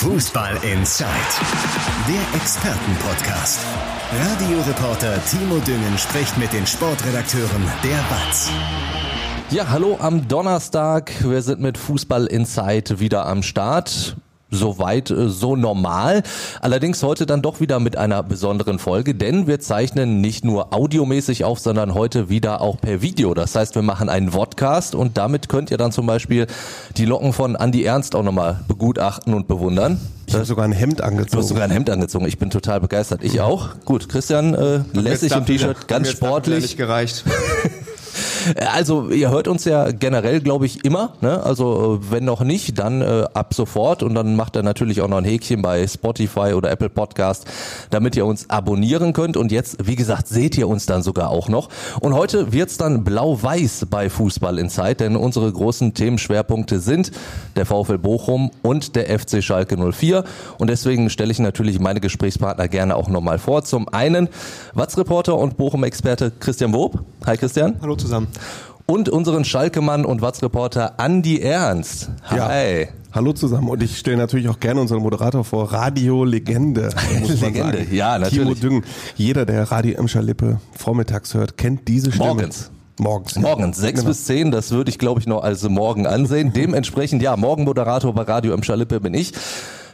Fußball Inside, der Expertenpodcast. Radioreporter Timo Düngen spricht mit den Sportredakteuren der BATS. Ja, hallo am Donnerstag. Wir sind mit Fußball Inside wieder am Start soweit äh, so normal. Allerdings heute dann doch wieder mit einer besonderen Folge, denn wir zeichnen nicht nur audiomäßig auf, sondern heute wieder auch per Video. Das heißt, wir machen einen Vodcast und damit könnt ihr dann zum Beispiel die Locken von Andy Ernst auch nochmal begutachten und bewundern. Ich habe sogar ein Hemd angezogen. Du hast sogar ein Hemd angezogen. Ich bin total begeistert. Ich auch. Gut, Christian äh, lässig im T-Shirt, ganz sportlich. Nicht gereicht. Also ihr hört uns ja generell, glaube ich, immer. Ne? Also äh, wenn noch nicht, dann äh, ab sofort und dann macht er natürlich auch noch ein Häkchen bei Spotify oder Apple Podcast, damit ihr uns abonnieren könnt. Und jetzt, wie gesagt, seht ihr uns dann sogar auch noch. Und heute wird's dann blau-weiß bei Fußball in Zeit, denn unsere großen Themenschwerpunkte sind der VfL Bochum und der FC Schalke 04. Und deswegen stelle ich natürlich meine Gesprächspartner gerne auch nochmal vor. Zum einen Watz-Reporter und Bochum-Experte Christian Wob. Hi Christian. Hallo zusammen. Und unseren Schalke-Mann und Watz-Reporter Andi Ernst. Hi. Ja. Hallo zusammen und ich stelle natürlich auch gerne unseren Moderator vor, Radio-Legende. Legende, ja natürlich. Timo Düngen. Jeder, der Radio Emscher Lippe vormittags hört, kennt diese Stimme. Morgens. Morgens. Morgens, sechs Genau. bis zehn, das würde ich glaube ich noch als morgen ansehen. Dementsprechend, ja, Morgenmoderator bei Radio im Schalippe bin ich.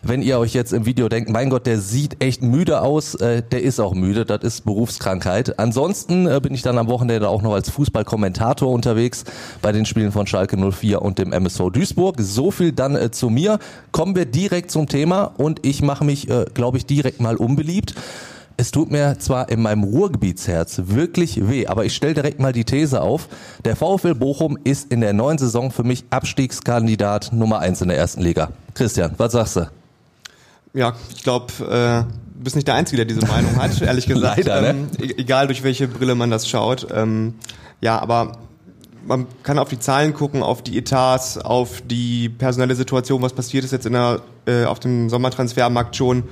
Wenn ihr euch jetzt im Video denkt, mein Gott, der sieht echt müde aus, äh, der ist auch müde, das ist Berufskrankheit. Ansonsten äh, bin ich dann am Wochenende auch noch als Fußballkommentator unterwegs bei den Spielen von Schalke 04 und dem MSV Duisburg. So viel dann äh, zu mir. Kommen wir direkt zum Thema und ich mache mich, äh, glaube ich, direkt mal unbeliebt. Es tut mir zwar in meinem Ruhrgebietsherz wirklich weh, aber ich stelle direkt mal die These auf. Der VfL Bochum ist in der neuen Saison für mich Abstiegskandidat Nummer eins in der ersten Liga. Christian, was sagst du? Ja, ich glaube, äh, du bist nicht der Einzige, der diese Meinung hat, ehrlich gesagt. Leider, ne? ähm, e- Egal durch welche Brille man das schaut. Ähm, ja, aber man kann auf die Zahlen gucken, auf die Etats, auf die personelle Situation, was passiert ist jetzt in der, äh, auf dem Sommertransfermarkt schon.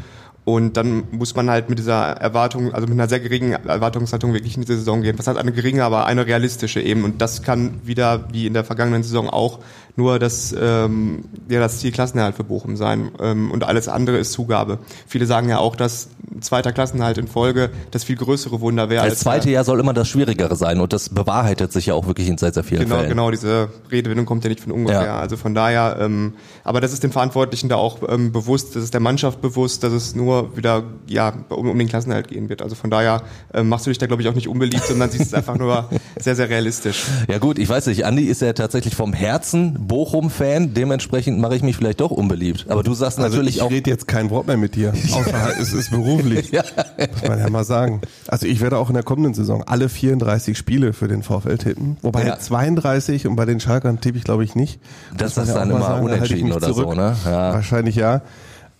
Und dann muss man halt mit dieser Erwartung, also mit einer sehr geringen Erwartungshaltung wirklich in diese Saison gehen. Was heißt eine geringe, aber eine realistische eben. Und das kann wieder, wie in der vergangenen Saison auch, nur das, ähm, ja, das Ziel Klassenerhalt für Bochum sein. Ähm, und alles andere ist Zugabe. Viele sagen ja auch, dass zweiter Klassenerhalt in Folge das viel größere Wunder wäre. Das als zweite Jahr soll immer das Schwierigere sein und das bewahrheitet sich ja auch wirklich in sehr, sehr vielen Genau, Fällen. genau, diese Redewendung kommt ja nicht von ungefähr. Ja. Also von daher, ähm, aber das ist den Verantwortlichen da auch ähm, bewusst, das ist der Mannschaft bewusst, dass es nur wieder ja um, um den Klassenerhalt gehen wird. Also von daher ähm, machst du dich da, glaube ich, auch nicht unbeliebt, sondern siehst es einfach nur sehr, sehr realistisch. Ja gut, ich weiß nicht, Andi ist ja tatsächlich vom Herzen Bochum-Fan, dementsprechend mache ich mich vielleicht doch unbeliebt. Aber du sagst Also natürlich ich auch, rede jetzt kein Wort mehr mit dir, außer es ist beruflich. Ja. Muss man ja mal sagen. Also ich werde auch in der kommenden Saison alle 34 Spiele für den VfL tippen. Wobei Ja. 32 und bei den Schalkern tippe ich glaube ich nicht. Das ist dann auch mal immer da ich unentschieden mich oder so, ne? Ja. Wahrscheinlich ja.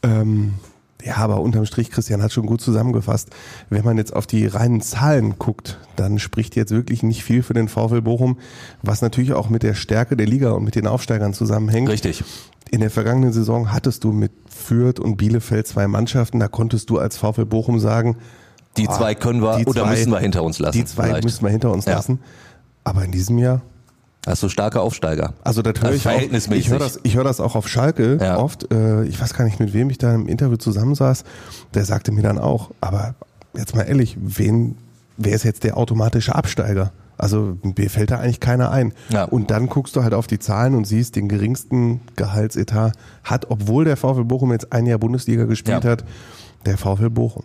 Ähm, ja, aber unterm Strich, Christian hat schon gut zusammengefasst. Wenn man jetzt auf die reinen Zahlen guckt, dann spricht jetzt wirklich nicht viel für den VfL Bochum, was natürlich auch mit der Stärke der Liga und mit den Aufsteigern zusammenhängt. richtig. In der vergangenen Saison hattest du mit Fürth und Bielefeld zwei Mannschaften, da konntest du als VfL Bochum sagen, Die zwei können wir oder zwei- müssen wir hinter uns lassen. die zwei vielleicht. müssen wir hinter uns Ja. lassen. Aber in diesem Jahr, Du starke Aufsteiger. also das höre Also ich auch, verhältnismäßig. ich höre das, ich höre das auch auf Schalke Ja. oft. Äh, ich weiß gar nicht, mit wem ich da im Interview zusammensaß. Der sagte mir dann auch, aber jetzt mal ehrlich, wen, wer ist jetzt der automatische Absteiger? Also mir fällt da eigentlich keiner ein. Ja. Und dann guckst du halt auf die Zahlen und siehst, den geringsten Gehaltsetat hat, obwohl der VfL Bochum jetzt ein Jahr Bundesliga gespielt Ja. hat, der VfL Bochum.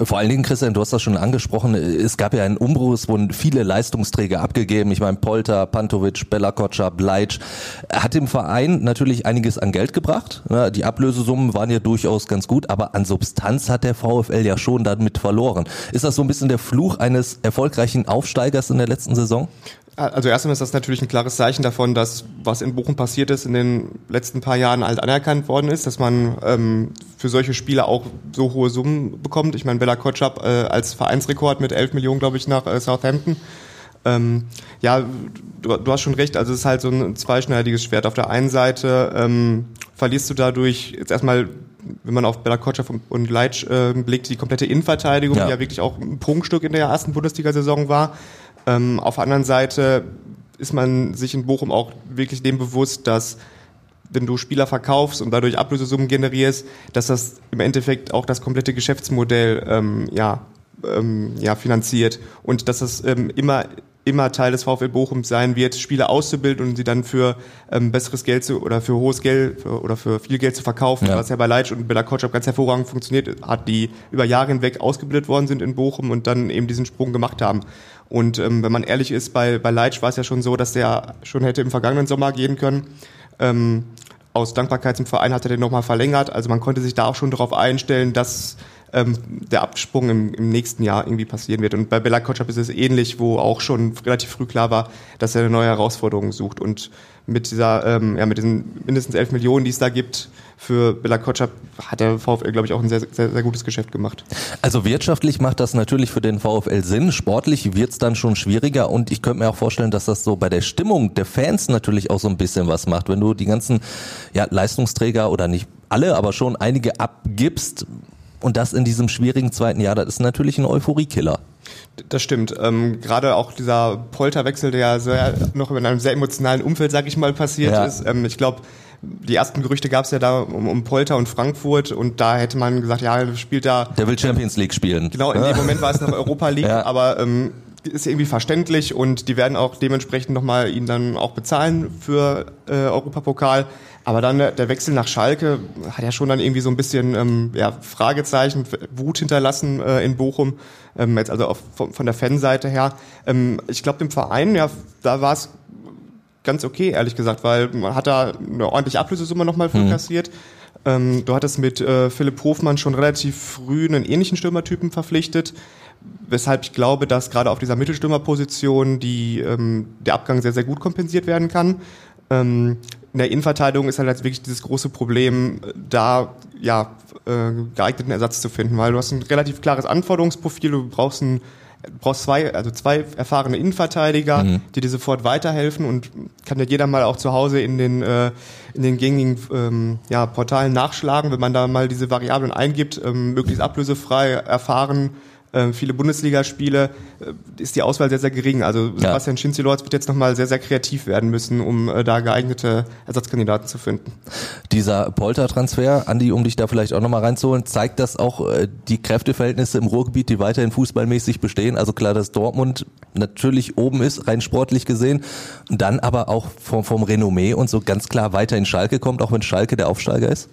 Vor allen Dingen, Christian, du hast das schon angesprochen, es gab ja einen Umbruch, es wurden viele Leistungsträger abgegeben. Ich meine, Polter, Pantovic, Bella Kotscha, Bleitsch. Hat dem Verein natürlich einiges an Geld gebracht. Die Ablösesummen waren ja durchaus ganz gut, aber an Substanz hat der VfL ja schon damit verloren. Ist das so ein bisschen der Fluch eines erfolgreichen Aufsteigers in der letzten Saison? Also erstmal ist das natürlich ein klares Zeichen davon, dass was in Bochum passiert ist in den letzten paar Jahren halt anerkannt worden ist, dass man ähm, für solche Spiele auch so hohe Summen bekommt. Ich meine, Bella Kotschap äh, als Vereinsrekord mit 11 Millionen, glaube ich, nach äh, Southampton. Ähm, ja, du, du hast schon recht, also es ist halt so ein zweischneidiges Schwert. Auf der einen Seite ähm, verlierst du dadurch jetzt erstmal, wenn man auf Bella Kotschap und, Leitsch äh, blickt, die komplette Innenverteidigung, Ja. die ja wirklich auch ein Prunkstück in der ersten Bundesliga-Saison war. Ähm, auf der anderen Seite ist man sich in Bochum auch wirklich dem bewusst, dass wenn du Spieler verkaufst und dadurch Ablösesummen generierst, dass das im Endeffekt auch das komplette Geschäftsmodell ähm, ja, ähm, ja, finanziert und dass das ähm, immer immer Teil des VfL Bochum sein wird, Spieler auszubilden und sie dann für ähm, besseres Geld zu, oder für hohes Geld für, oder für viel Geld zu verkaufen, ja. was ja bei Leitsch und Bella Kotschap ganz hervorragend funktioniert hat, die über Jahre hinweg ausgebildet worden sind in Bochum und dann eben diesen Sprung gemacht haben. Und ähm, wenn man ehrlich ist, bei, bei Leitsch war es ja schon so, dass der schon hätte im vergangenen Sommer gehen können. Ähm, aus Dankbarkeit zum Verein hat er den nochmal verlängert. Also man konnte sich da auch schon darauf einstellen, dass ähm, der Absprung im, im nächsten Jahr irgendwie passieren wird. Und bei Bella Kotschap ist es ähnlich, wo auch schon relativ früh klar war, dass er eine neue Herausforderung sucht. Und mit dieser, ähm, ja, mit diesen mindestens 11 Millionen, die es da gibt für Bella Kotschap, hat der VfL, glaube ich, auch ein sehr, sehr, sehr gutes Geschäft gemacht. Also wirtschaftlich macht das natürlich für den VfL Sinn. Sportlich wird es dann schon schwieriger und ich könnte mir auch vorstellen, dass das so bei der Stimmung der Fans natürlich auch so ein bisschen was macht. Wenn du die ganzen ja, Leistungsträger oder nicht alle, aber schon einige abgibst, und das in diesem schwierigen zweiten Jahr, das ist natürlich ein Euphoriekiller. Das stimmt. Ähm, Gerade auch dieser Polterwechsel, der ja sehr, noch in einem sehr emotionalen Umfeld, sag ich mal, passiert ja. ist. Ähm, ich glaube, die ersten Gerüchte gab es ja da um, um Polter und Frankfurt und da hätte man gesagt, ja, spielt da. Der will Champions League spielen. Genau, in dem Moment war es noch Europa League, ja. aber ähm, ist irgendwie verständlich und die werden auch dementsprechend nochmal ihn dann auch bezahlen für äh, Europapokal. Aber dann der, der Wechsel nach Schalke hat ja schon dann irgendwie so ein bisschen ähm, ja, Fragezeichen, Wut hinterlassen äh, in Bochum, ähm, jetzt also auf, von, von der Fanseite her. Ähm, ich glaube, dem Verein, ja, da war es ganz okay, ehrlich gesagt, weil man hat da eine ordentliche Ablösesumme nochmal für mhm. kassiert. Ähm, du hattest mit äh, Philipp Hofmann schon relativ früh einen ähnlichen Stürmertypen verpflichtet, weshalb ich glaube, dass gerade auf dieser Mittelstürmerposition die, ähm, der Abgang sehr, sehr gut kompensiert werden kann. Ähm, in der Innenverteidigung ist halt jetzt wirklich dieses große Problem, da ja äh, geeigneten Ersatz zu finden, weil du hast ein relativ klares Anforderungsprofil, du brauchst ein brauchst zwei, also zwei erfahrene Innenverteidiger, mhm. die dir sofort weiterhelfen und kann ja jeder mal auch zu Hause in den äh, in den gängigen ähm, ja, Portalen nachschlagen, wenn man da mal diese Variablen eingibt, ähm, möglichst ablösefrei erfahren, äh, viele Bundesligaspiele, äh, ist die Auswahl sehr, sehr gering. Also Sebastian ja. Schinzilorz wird jetzt nochmal sehr, sehr kreativ werden müssen, um äh, da geeignete Ersatzkandidaten zu finden. Dieser Polter-Transfer, Andi, um dich da vielleicht auch nochmal reinzuholen, zeigt das auch äh, die Kräfteverhältnisse im Ruhrgebiet, die weiterhin fußballmäßig bestehen. Also klar, dass Dortmund natürlich oben ist, rein sportlich gesehen, dann aber auch vom, vom Renommee und so ganz klar weiter in Schalke kommt, auch wenn Schalke der Aufsteiger ist?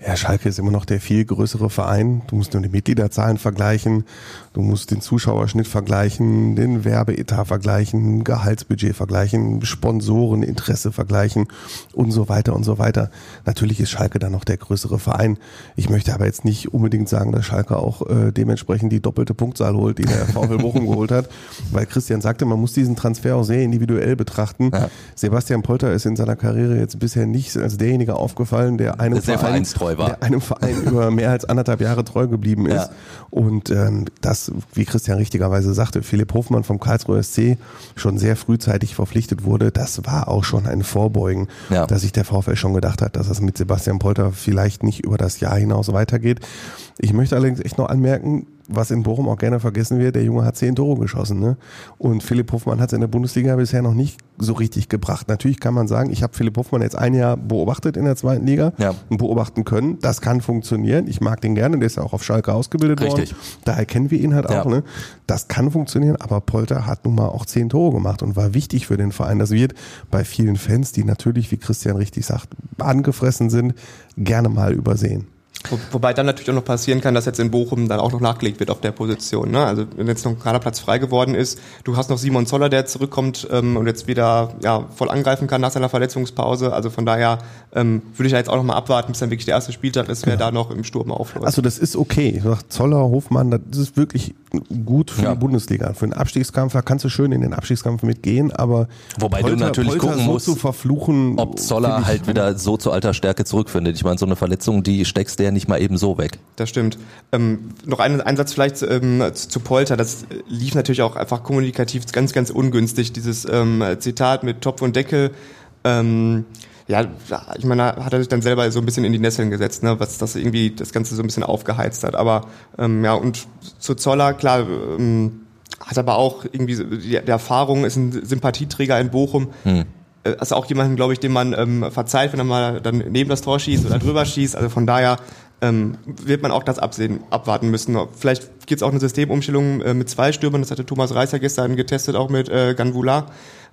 Ja, Schalke ist immer noch der viel größere Verein. Du musst nur die Mitgliederzahlen vergleichen, du musst den Zuschauerschnitt vergleichen, den Werbeetat vergleichen, Gehaltsbudget vergleichen, Sponsoreninteresse vergleichen und so weiter und so weiter. Natürlich ist Schalke dann noch der größere Verein. Ich möchte aber jetzt nicht unbedingt sagen, dass Schalke auch äh, dementsprechend die doppelte Punktzahl holt, die der VfL Bochum geholt hat, weil Christian sagte, man muss diesen Transfer auch sehr individuell betrachten. Ja. Sebastian Polter ist in seiner Karriere jetzt bisher nicht als derjenige aufgefallen, der einem Verein. Der einem Verein über mehr als anderthalb Jahre treu geblieben ist. Ja. Und ähm, das, wie Christian richtigerweise sagte, Philipp Hofmann vom Karlsruher SC schon sehr frühzeitig verpflichtet wurde, das war auch schon ein Vorbeugen, ja. dass sich der VfL schon gedacht hat, dass es mit Sebastian Polter vielleicht nicht über das Jahr hinaus weitergeht. Ich möchte allerdings echt noch anmerken, was in Bochum auch gerne vergessen wird, der Junge hat zehn Tore geschossen. Ne? Und Philipp Hoffmann hat es in der Bundesliga bisher noch nicht so richtig gebracht. Natürlich kann man sagen, ich habe Philipp Hoffmann jetzt ein Jahr beobachtet in der zweiten Liga ja. und beobachten können. Das kann funktionieren. Ich mag den gerne, der ist ja auch auf Schalke ausgebildet richtig. worden. Daher kennen wir ihn halt ja. auch. Ne? Das kann funktionieren, aber Polter hat nun mal auch zehn Tore gemacht und war wichtig für den Verein. Das wird bei vielen Fans, die natürlich, wie Christian richtig sagt, angefressen sind, gerne mal übersehen. Wo, wobei dann natürlich auch noch passieren kann, dass jetzt in Bochum dann auch noch nachgelegt wird auf der Position. Ne? Also wenn jetzt noch ein Kaderplatz frei geworden ist, du hast noch Simon Zoller, der zurückkommt ähm, und jetzt wieder ja, voll angreifen kann nach seiner Verletzungspause. Also von daher ähm, würde ich da jetzt auch noch mal abwarten, bis dann wirklich der erste Spieltag ist, wer genau. da noch im Sturm aufläuft. Also das ist okay. Zoller, Hofmann, das ist wirklich gut für ja. die Bundesliga. Für den Abstiegskampf, da kannst du schön in den Abstiegskampf mitgehen, aber wobei Polter, du natürlich Polter gucken so musst, zu verfluchen, ob Zoller halt wieder so zu alter Stärke zurückfindet. Ich meine, so eine Verletzung, die steckst du ja nicht mal eben so weg. Das stimmt. Ähm, noch ein, ein Satz vielleicht ähm, zu, zu, Polter. Das lief natürlich auch einfach kommunikativ ganz, ganz ungünstig. Dieses ähm, Zitat mit Topf und Deckel. Ähm, ja, ich meine, hat er sich dann selber so ein bisschen in die Nesseln gesetzt, ne, was das irgendwie das Ganze so ein bisschen aufgeheizt hat. Aber ähm, ja, und zu Zoller, klar, ähm, hat aber auch irgendwie die, die Erfahrung, ist ein Sympathieträger in Bochum. Hm äh, ist auch jemanden, glaube ich, dem man ähm, verzeiht, wenn er mal dann neben das Tor schießt oder drüber schießt. Also von daher ähm, wird man auch das absehen, abwarten müssen. Vielleicht gibt es auch eine Systemumstellung äh, mit zwei Stürmern. Das hatte Thomas Reißer gestern getestet, auch mit äh, Ganvula,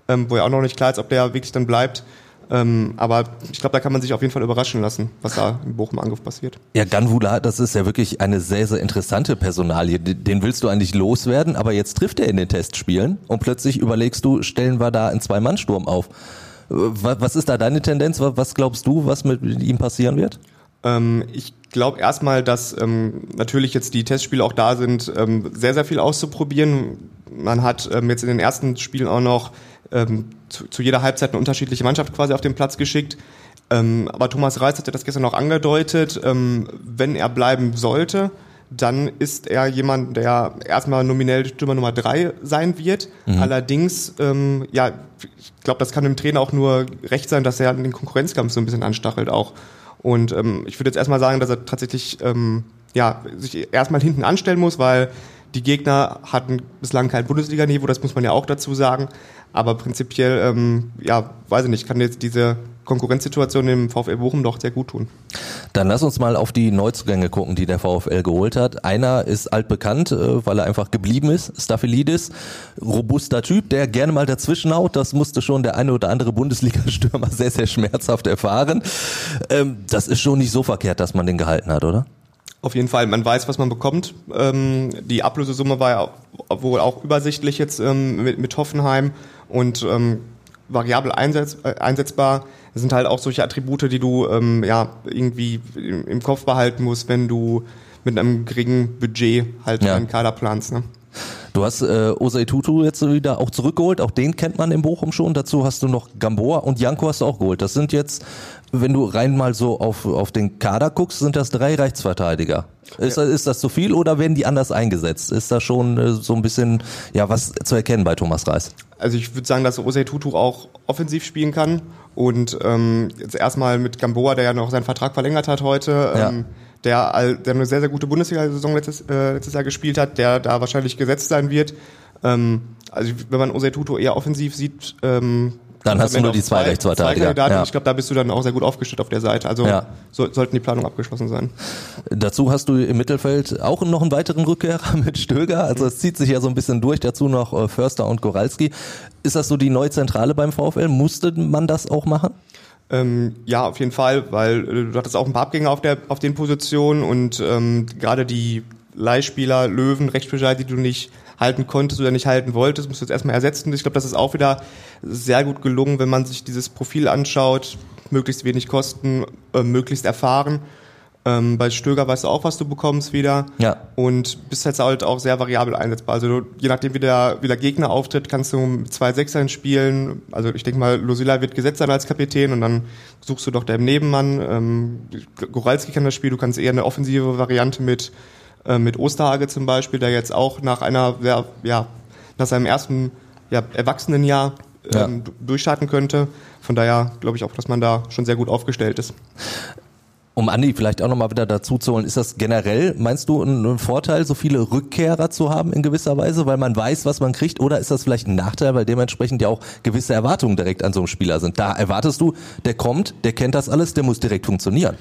ähm, wo ja auch noch nicht klar ist, ob der wirklich dann bleibt. Ähm, aber ich glaube, da kann man sich auf jeden Fall überraschen lassen, was da im Bochum-Angriff passiert. Ja, Ganvula, das ist ja wirklich eine sehr, sehr interessante Personalie. Den willst du eigentlich loswerden, aber jetzt trifft er in den Testspielen und plötzlich überlegst du, stellen wir da einen Zwei-Mann-Sturm auf. Was ist da deine Tendenz? Was glaubst du, was mit ihm passieren wird? Ähm, ich glaube erstmal, dass ähm, natürlich jetzt die Testspiele auch da sind, ähm, sehr, sehr viel auszuprobieren. Man hat ähm, jetzt in den ersten Spielen auch noch ähm, zu, zu, jeder Halbzeit eine unterschiedliche Mannschaft quasi auf den Platz geschickt. Ähm, aber Thomas Reis hat ja das gestern auch angedeutet, ähm, wenn er bleiben sollte, dann ist er jemand, der erstmal nominell Stürmer Nummer drei sein wird. Mhm. Allerdings, ähm, ja, ich glaube, das kann dem Trainer auch nur recht sein, dass er den Konkurrenzkampf so ein bisschen anstachelt auch. Und ähm, ich würde jetzt erstmal sagen, dass er tatsächlich ähm, ja, sich erstmal hinten anstellen muss, weil die Gegner hatten bislang kein Bundesliga-Niveau, das muss man ja auch dazu sagen. Aber prinzipiell, ähm, ja, weiß ich nicht, kann jetzt diese Konkurrenzsituation im VfL Bochum doch sehr gut tun. Dann lass uns mal auf die Neuzugänge gucken, die der VfL geholt hat. Einer ist altbekannt, äh, weil er einfach geblieben ist, Staphylidis. Robuster Typ, der gerne mal dazwischen haut. Das musste schon der eine oder andere Bundesliga-Stürmer sehr, sehr schmerzhaft erfahren. Ähm, das ist schon nicht so verkehrt, dass man den gehalten hat, oder? Auf jeden Fall, man weiß, was man bekommt. Ähm, die Ablösesumme war ja wohl auch übersichtlich jetzt ähm, mit, Hoffenheim und variabel äh, einsetzbar. Das sind halt auch solche Attribute, die du ähm, ja irgendwie im, im Kopf behalten musst, wenn du mit einem geringen Budget halt ja. einen Kader planst. Ne? Du hast äh, Osei Tutu jetzt wieder auch zurückgeholt, auch den kennt man in Bochum schon. Dazu hast du noch Gamboa und Janko hast du auch geholt. Das sind jetzt, wenn du rein mal so auf, auf den Kader guckst, sind das drei Rechtsverteidiger. Ist, ja. das, ist das zu viel oder werden die anders eingesetzt? Ist da schon äh, so ein bisschen ja was zu erkennen bei Thomas Reis? Also ich würde sagen, dass Osei Tutu auch offensiv spielen kann und ähm, jetzt erstmal mit Gamboa, der ja noch seinen Vertrag verlängert hat heute. Ähm, ja der, der eine sehr, sehr gute Bundesliga-Saison letztes, äh, letztes Jahr gespielt hat, der da wahrscheinlich gesetzt sein wird. Ähm, also wenn man Osei Tuto eher offensiv sieht, ähm, dann hast du nur die zwei, zwei Rechtsverteidiger. Zwei ja. Ich glaube, da bist du dann auch sehr gut aufgestellt auf der Seite. Also ja. so, sollten die Planungen abgeschlossen sein. Dazu hast du im Mittelfeld auch noch einen weiteren Rückkehrer mit Stöger. Also es zieht sich ja so ein bisschen durch. Dazu noch äh, Förster und Goralski. Ist das so die neue Zentrale beim VfL? Musste man das auch machen? Ähm, ja, auf jeden Fall, weil äh, du hattest auch ein paar Abgänge auf, der, auf den Positionen und ähm, gerade die Leihspieler, Löwen, Rechtsbescheid, die du nicht halten konntest oder nicht halten wolltest, musst du jetzt erstmal ersetzen. Ich glaube, das ist auch wieder sehr gut gelungen, wenn man sich dieses Profil anschaut, möglichst wenig Kosten, äh, möglichst erfahren ähm, bei Stöger weißt du auch, was du bekommst wieder. Ja. Und bist jetzt halt auch sehr variabel einsetzbar. Also je nachdem, wie der, wie der Gegner auftritt, kannst du mit zwei Sechsern spielen. Also ich denke mal, Losila wird gesetzt sein als Kapitän und dann suchst du doch der Nebenmann. Ähm, Goralski kann das Spiel, du kannst eher eine offensive Variante mit, äh, mit Osterhage zum Beispiel, der jetzt auch nach einer, ja, ja nach seinem ersten ja, Erwachsenenjahr ähm, ja. durchstarten könnte. Von daher glaube ich auch, dass man da schon sehr gut aufgestellt ist um Andi vielleicht auch nochmal wieder dazu zu holen, ist das generell, meinst du, ein, ein, Vorteil, so viele Rückkehrer zu haben in gewisser Weise, weil man weiß, was man kriegt, oder ist das vielleicht ein Nachteil, weil dementsprechend ja auch gewisse Erwartungen direkt an so einem Spieler sind? Da erwartest du, der kommt, der kennt das alles, der muss direkt funktionieren.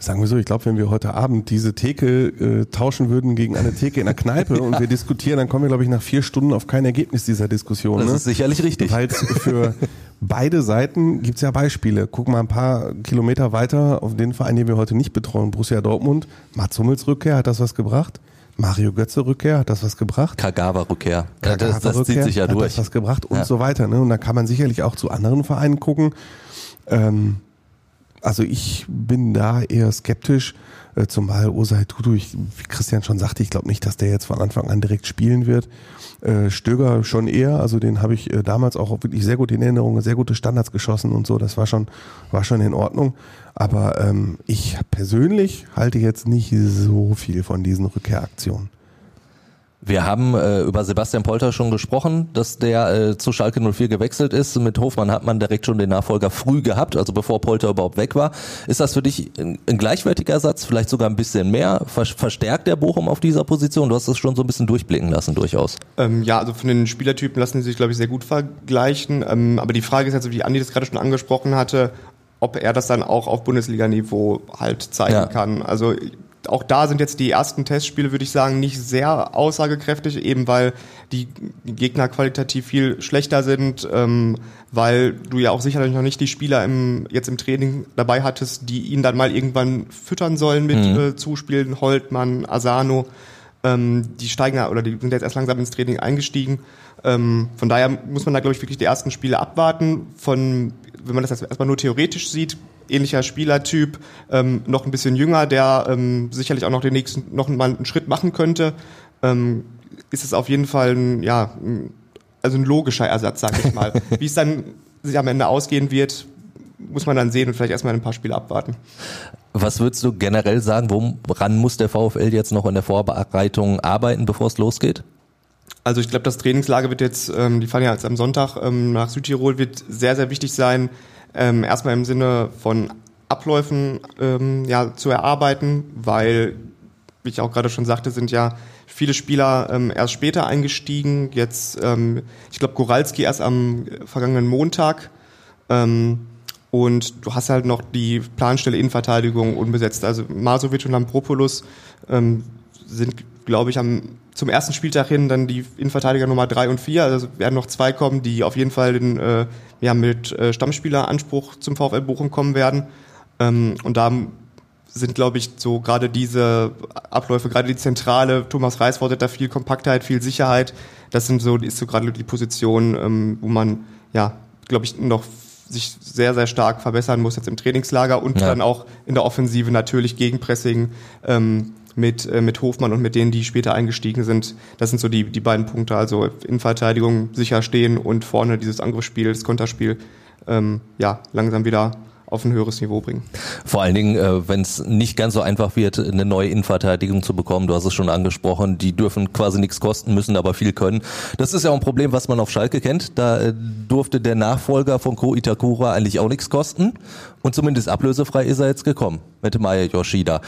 Sagen wir so, ich glaube, wenn wir heute Abend diese Theke äh, tauschen würden gegen eine Theke in der Kneipe ja. und wir diskutieren, dann kommen wir, glaube ich, nach vier Stunden auf kein Ergebnis dieser Diskussion. Das ne? ist sicherlich richtig. Weil für beide Seiten gibt's ja Beispiele. Guck mal ein paar Kilometer weiter auf den Verein, den wir heute nicht betreuen, Borussia Dortmund. Mats Hummels Rückkehr, hat das was gebracht? Mario Götze Rückkehr, hat das was gebracht? Kagawa Rückkehr. Kagawa das, das Rückkehr, zieht sich ja hat durch. Hat das was gebracht und ja. so weiter. Ne? Und da kann man sicherlich auch zu anderen Vereinen gucken. Ähm, also ich bin da eher skeptisch, äh, zumal Osai Tutu, ich, wie Christian schon sagte, ich glaube nicht, dass der jetzt von Anfang an direkt spielen wird. Äh, Stöger schon eher, also den habe ich äh, damals auch wirklich sehr gut in Erinnerung, sehr gute Standards geschossen und so, das war schon, war schon in Ordnung. Aber ähm, ich persönlich halte jetzt nicht so viel von diesen Rückkehraktionen. Wir haben äh, über Sebastian Polter schon gesprochen, dass der äh, zu Schalke 04 gewechselt ist. Mit Hofmann hat man direkt schon den Nachfolger früh gehabt, also bevor Polter überhaupt weg war. Ist das für dich ein, ein gleichwertiger Ersatz, vielleicht sogar ein bisschen mehr? Ver verstärkt der Bochum auf dieser Position? Du hast das schon so ein bisschen durchblicken lassen, durchaus. Ähm, ja, also von den Spielertypen lassen sie sich, glaube ich, sehr gut vergleichen. Ähm, aber die Frage ist jetzt, wie Andi das gerade schon angesprochen hatte, ob er das dann auch auf Bundesliga-Niveau halt zeigen ja. kann. Also auch da sind jetzt die ersten Testspiele, würde ich sagen, nicht sehr aussagekräftig, eben weil die Gegner qualitativ viel schlechter sind, ähm, weil du ja auch sicherlich noch nicht die Spieler im, jetzt im Training dabei hattest, die ihn dann mal irgendwann füttern sollen mit mhm. äh, Zuspielen, Holtmann, Asano. Ähm, die steigen ja, oder die sind jetzt erst langsam ins Training eingestiegen. Ähm, von daher muss man da, glaube ich, wirklich die ersten Spiele abwarten. Von, wenn man das jetzt erstmal nur theoretisch sieht, ähnlicher Spielertyp, ähm, noch ein bisschen jünger, der ähm, sicherlich auch noch den nächsten, noch mal einen Schritt machen könnte, ähm, ist es auf jeden Fall ein, ja, also ein logischer Ersatz, sag ich mal. Wie es dann sich am Ende ausgehen wird, muss man dann sehen und vielleicht erstmal ein paar Spiele abwarten. Was würdest du generell sagen, woran muss der VfL jetzt noch in der Vorbereitung arbeiten, bevor es losgeht? Also ich glaube, das Trainingslager wird jetzt, ähm, die fahren ja jetzt am Sonntag ähm, nach Südtirol, wird sehr, sehr wichtig sein, ähm, erstmal im Sinne von Abläufen ähm, ja, zu erarbeiten, weil, wie ich auch gerade schon sagte, sind ja viele Spieler ähm, erst später eingestiegen. Jetzt, ähm, ich glaube, Goralski erst am vergangenen Montag. Ähm, und du hast halt noch die Planstelle Innenverteidigung unbesetzt. Also Masovic und Lampropoulos ähm, sind, glaube ich, am, zum ersten Spieltag hin dann die Innenverteidiger Nummer drei und vier. Also werden noch zwei kommen, die auf jeden Fall den, äh, ja, mit äh, Stammspieleranspruch zum VfL Bochum kommen werden. Ähm, und da sind, glaube ich, so gerade diese Abläufe, gerade die Zentrale, Thomas Reis fordert da viel Kompaktheit, viel Sicherheit. Das sind so, ist so gerade die Position, ähm, wo man, ja, glaube ich, noch sich sehr, sehr stark verbessern muss jetzt im Trainingslager und ja. dann auch in der Offensive natürlich Gegenpressing ähm, mit, äh, mit Hofmann und mit denen, die später eingestiegen sind. Das sind so die, die beiden Punkte. Also in Verteidigung sicher stehen und vorne dieses Angriffsspiel, das Konterspiel, ähm, ja, langsam wieder auf ein höheres Niveau bringen. Vor allen Dingen, äh, wenn es nicht ganz so einfach wird, eine neue Innenverteidigung zu bekommen. Du hast es schon angesprochen, die dürfen quasi nichts kosten, müssen aber viel können. Das ist ja auch ein Problem, was man auf Schalke kennt. Da äh, durfte der Nachfolger von Ko Itakura eigentlich auch nichts kosten und zumindest ablösefrei ist er jetzt gekommen mit Maya Yoshida.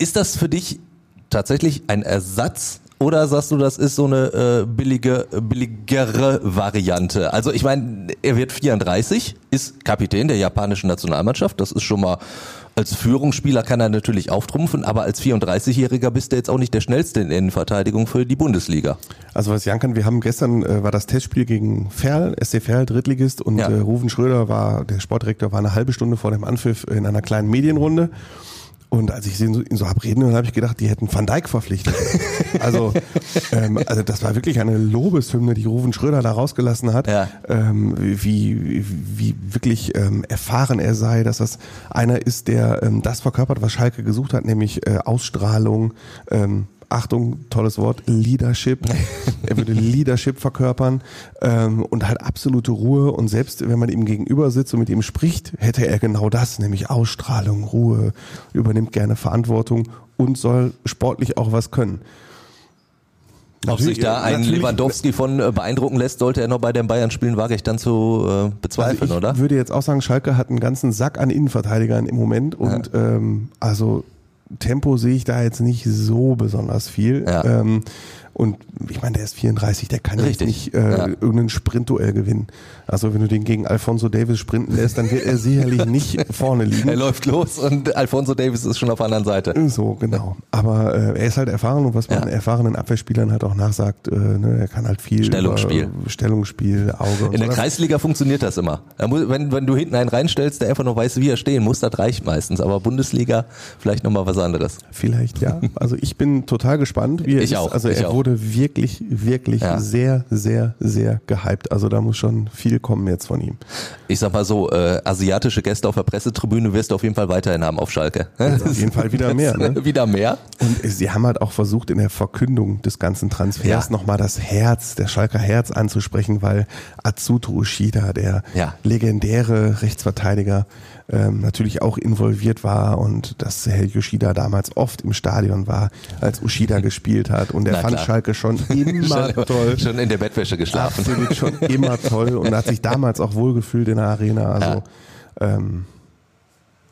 Ist das für dich tatsächlich ein Ersatz oder sagst du, das ist so eine äh, billige, billigere Variante? Also ich meine, er wird 34, ist Kapitän der japanischen Nationalmannschaft. Das ist schon mal als Führungsspieler kann er natürlich auftrumpfen, aber als 34-Jähriger bist du jetzt auch nicht der schnellste in Innenverteidigung für die Bundesliga. Also was ich sagen kann, wir haben gestern äh, war das Testspiel gegen Ferl, SC Ferl, Drittligist und ja. äh, Rufen Schröder war, der Sportdirektor, war eine halbe Stunde vor dem Anpfiff in einer kleinen Medienrunde und als ich ihn so, ihn so hab reden, habe ich gedacht, die hätten Van Dijk verpflichtet. also, ähm, also das war wirklich eine Lobeshymne, die Ruven Schröder da rausgelassen hat, ja. ähm, wie, wie wirklich ähm, erfahren er sei, dass das einer ist, der ähm, das verkörpert, was Schalke gesucht hat, nämlich äh, Ausstrahlung, ähm, Achtung, tolles Wort, Leadership. er würde Leadership verkörpern ähm, und halt absolute Ruhe. Und selbst wenn man ihm gegenüber sitzt und mit ihm spricht, hätte er genau das, nämlich Ausstrahlung, Ruhe, übernimmt gerne Verantwortung und soll sportlich auch was können. Ob sich da ein Lewandowski von äh, beeindrucken lässt, sollte er noch bei den Bayern spielen, wage ich dann zu äh, bezweifeln, also ich oder? Ich würde jetzt auch sagen, Schalke hat einen ganzen Sack an Innenverteidigern im Moment und ja. ähm, also Tempo sehe ich da jetzt nicht so besonders viel. Ja. Ähm, und ich meine, der ist 34, der kann Richtig. jetzt nicht äh, ja. irgendein Sprintduell gewinnen. Also wenn du den gegen Alfonso Davis sprinten lässt, dann wird er sicherlich nicht vorne liegen. Er läuft los und Alfonso Davis ist schon auf der anderen Seite. So, genau. Aber äh, er ist halt erfahren und was man ja. erfahrenen Abwehrspielern halt auch nachsagt, äh, ne, er kann halt viel Stellungsspiel, Stellungsspiel, Auge. In der so. Kreisliga funktioniert das immer. Muss, wenn, wenn du hinten einen reinstellst, der einfach nur weiß, wie er stehen muss, das reicht meistens. Aber Bundesliga vielleicht nochmal was anderes. Vielleicht, ja. Also ich bin total gespannt, wie er ich ist. Auch, also er auch. Wurde wirklich, wirklich ja. sehr, sehr, sehr gehypt. Also da muss schon viel kommen jetzt von ihm. Ich sag mal so, äh, asiatische Gäste auf der Pressetribüne wirst du auf jeden Fall weiterhin haben auf Schalke. auf jeden Fall wieder mehr. Ne? wieder mehr. Und sie haben halt auch versucht, in der Verkündung des ganzen Transfers ja. nochmal das Herz, der Schalker Herz anzusprechen, weil Atsuto Ushida, der ja. legendäre Rechtsverteidiger, ähm, natürlich auch involviert war und dass Herr Yoshida damals oft im Stadion war, als Ushida gespielt hat und er fand klar. Schalke schon immer schon, toll. schon in der Bettwäsche geschlafen. Absolut schon immer toll und hat sich damals auch wohlgefühlt in der Arena. Also Ja. ähm,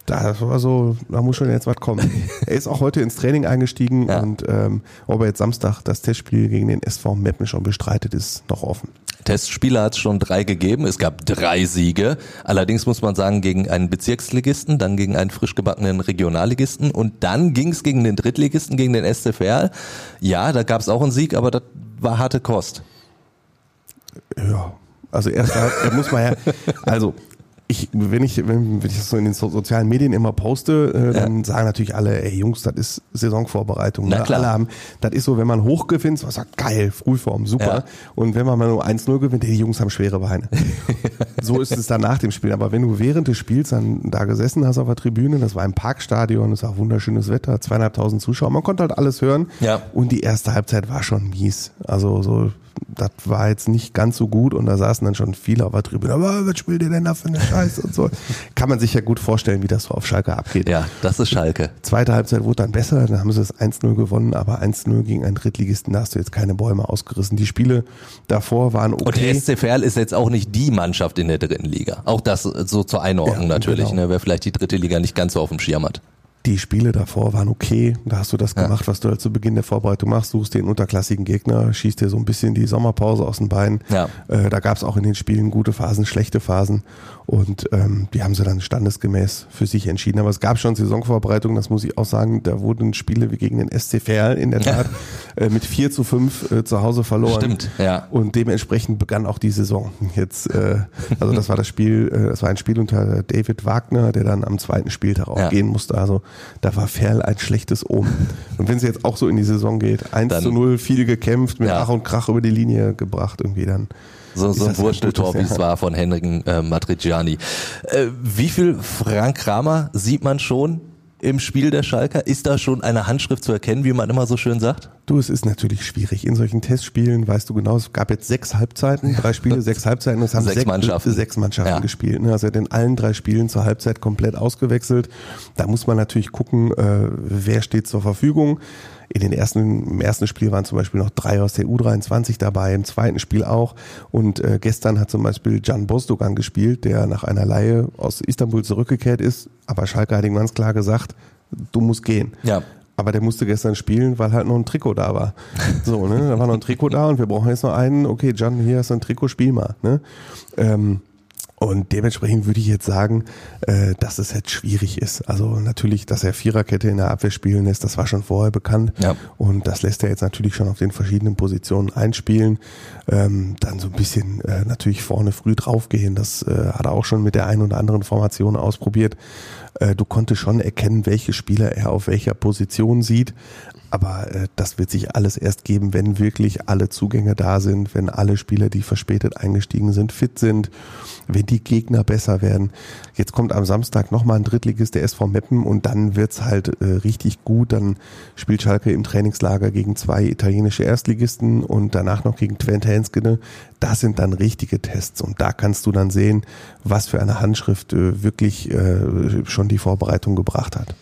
das war so, da muss schon jetzt was kommen. er ist auch heute ins Training eingestiegen Ja. und ähm, ob er jetzt Samstag das Testspiel gegen den SV Meppen schon bestreitet, ist noch offen. Testspiele hat es schon drei gegeben. Es gab drei Siege. Allerdings muss man sagen, gegen einen Bezirksligisten, dann gegen einen frisch gebackenen Regionalligisten und dann ging es gegen den Drittligisten, gegen den SC Verl. Ja, da gab es auch einen Sieg, aber das war harte Kost. Ja, also erst da muss man ja, also ich, wenn ich, wenn, wenn ich das so in den so sozialen Medien immer poste, äh, dann sagen natürlich alle, ey Jungs, das ist Saisonvorbereitung. Na ne? klar. Alle haben, das ist so, wenn man hoch gewinnt, was sagt geil, Frühform, super. Ja. Und wenn man mal nur 1-0 gewinnt, ey, die Jungs haben schwere Beine. so ist es dann nach dem Spiel. Aber wenn du während des Spiels dann da gesessen hast auf der Tribüne, das war im Parkstadion, es war wunderschönes Wetter, zweieinhalbtausend Zuschauer, man konnte halt alles hören. Ja. Und die erste Halbzeit war schon mies. Also so, das war jetzt nicht ganz so gut und da saßen dann schon viele auf der Tribüne. Aber was spielt ihr denn da für eine Scheiße und so. Kann man sich ja gut vorstellen, wie das so auf Schalke abgeht. Ja, das ist Schalke. Zweite Halbzeit wurde dann besser, dann haben sie es 1-0 gewonnen, aber 1-0 gegen einen Drittligisten, da hast du jetzt keine Bäume ausgerissen. Die Spiele davor waren okay. Und der SC Verl ist jetzt auch nicht die Mannschaft in der dritten Liga. Auch das so zur Einordnung Ja, natürlich, genau. ne, wer vielleicht die dritte Liga nicht ganz so auf dem Schirm hat. Die Spiele davor waren okay. Da hast du das gemacht, was du halt zu Beginn der Vorbereitung machst. Suchst den unterklassigen Gegner, schießt dir so ein bisschen die Sommerpause aus den Beinen. Ja. Äh, da gab es auch in den Spielen gute Phasen, schlechte Phasen. Und ähm, die haben sie dann standesgemäß für sich entschieden. Aber es gab schon Saisonvorbereitungen, das muss ich auch sagen. Da wurden Spiele wie gegen den SC Verl in der Tat äh, mit 4 zu 5 äh, zu Hause verloren. Stimmt, ja. Und dementsprechend begann auch die Saison. Jetzt, äh, also das war das Spiel, äh, das war ein Spiel unter David Wagner, der dann am zweiten Spieltag auch Ja. gehen musste. Also da war Ferl ein schlechtes Omen. Und wenn es jetzt auch so in die Saison geht, 1 Dann- zu 0, viel gekämpft, mit Ja. Ach und Krach über die Linie gebracht irgendwie dann. So, so ein Wursteltor, wie es war von Henrik äh, Matriciani. Äh, wie viel Frank Kramer sieht man schon im Spiel der Schalker? Ist da schon eine Handschrift zu erkennen, wie man immer so schön sagt? Du, es ist natürlich schwierig. In solchen Testspielen weißt du genau, es gab jetzt sechs Halbzeiten, drei Spiele, sechs Halbzeiten, es haben Sechs Mannschaften. sechs Mannschaften Ja. gespielt. ne? Also er hat in allen drei Spielen zur Halbzeit komplett ausgewechselt. Da muss man natürlich gucken, äh, wer steht zur Verfügung. In den ersten, im ersten Spiel waren zum Beispiel noch drei aus der U23 dabei, im zweiten Spiel auch. Und äh, gestern hat zum Beispiel Can Bosdogan gespielt, der nach einer Laie aus Istanbul zurückgekehrt ist. Aber Schalke hat ihm ganz klar gesagt, du musst gehen. Ja. Aber der musste gestern spielen, weil halt noch ein Trikot da war. So, ne? Da war noch ein Trikot da und wir brauchen jetzt noch einen. Okay, Can, hier hast du ein Trikot, spiel mal. Ne? Ähm, und dementsprechend würde ich jetzt sagen, äh, dass es jetzt schwierig ist. Also natürlich, dass er Viererkette in der Abwehr spielen lässt, das war schon vorher bekannt. Ja. Und das lässt er jetzt natürlich schon auf den verschiedenen Positionen einspielen. Ähm, dann so ein bisschen äh, natürlich vorne früh draufgehen. Das äh, hat er auch schon mit der einen oder anderen Formation ausprobiert. Du konntest schon erkennen, welche Spieler er auf welcher Position sieht. Aber äh, das wird sich alles erst geben, wenn wirklich alle Zugänge da sind, wenn alle Spieler, die verspätet eingestiegen sind, fit sind, wenn die Gegner besser werden. Jetzt kommt am Samstag nochmal ein Drittligist, der SV Meppen, und dann wird's halt äh, richtig gut. Dann spielt Schalke im Trainingslager gegen zwei italienische Erstligisten und danach noch gegen Twente Henskene. Das sind dann richtige Tests und da kannst du dann sehen, was für eine Handschrift äh, wirklich äh, schon die Vorbereitung gebracht hat.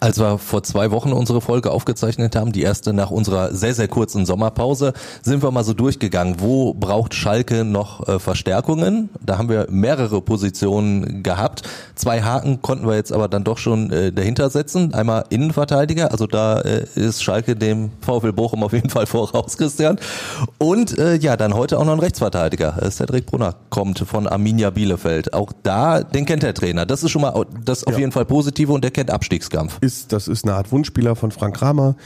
Als wir vor zwei Wochen unsere Folge aufgezeichnet haben, die erste nach unserer sehr, sehr kurzen Sommerpause, sind wir mal so durchgegangen, wo braucht Schalke noch äh, Verstärkungen? Da haben wir mehrere Positionen gehabt. Zwei Haken konnten wir jetzt aber dann doch schon äh, dahinter setzen. Einmal Innenverteidiger, also da äh, ist Schalke dem VfL Bochum auf jeden Fall voraus, Christian. Und ja, dann heute auch noch ein Rechtsverteidiger. Cedric Brunner kommt von Arminia Bielefeld. Auch da, den kennt der Trainer. Das ist schon mal das auf Ja. jeden Fall Positive und der kennt Abstiegskampf. ist, das ist eine Art Wunschspieler von Frank Kramer.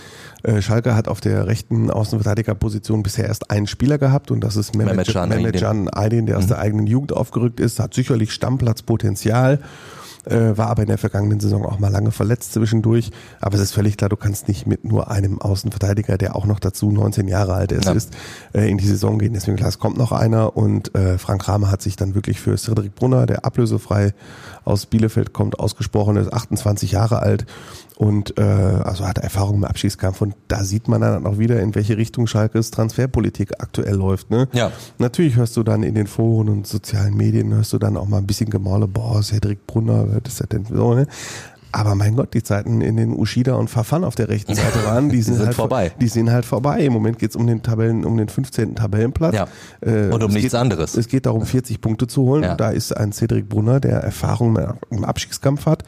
Äh, Schalke hat auf der rechten Außenverteidigerposition bisher erst einen Spieler gehabt und das ist Mehmet Can Aydin. Der aus der eigenen Jugend aufgerückt ist, hat sicherlich Stammplatzpotenzial. Äh, war aber in der vergangenen Saison auch mal lange verletzt zwischendurch. Aber es ist völlig klar, du kannst nicht mit nur einem Außenverteidiger, der auch noch dazu 19 Jahre alt ist, Ja. ist äh, in die Saison gehen. Deswegen klar, es kommt noch einer und äh, Frank Kramer hat sich dann wirklich für Cedric Brunner, der ablösefrei aus Bielefeld kommt, ausgesprochen, ist 28 Jahre alt und äh, also hat Erfahrung im Abschiedskampf und da sieht man dann auch wieder, in welche Richtung Schalkes Transferpolitik aktuell läuft. Ne? Ja. Natürlich hörst du dann in den Foren und sozialen Medien, hörst du dann auch mal ein bisschen Gemahle, boah, Cedric Brunner, das ist denn so, ne? Aber mein Gott, die Zeiten, in denen Ushida und Fafan auf der rechten Seite waren, die sind, sind halt vorbei. Die sind halt vorbei. Im Moment geht's um den Tabellen, um den 15. Tabellenplatz. Ja. Äh, Und um es nichts geht, anderes. Es geht darum, 40 Punkte zu holen. Ja. Und da ist ein Cedric Brunner, der Erfahrung im Abstiegskampf hat,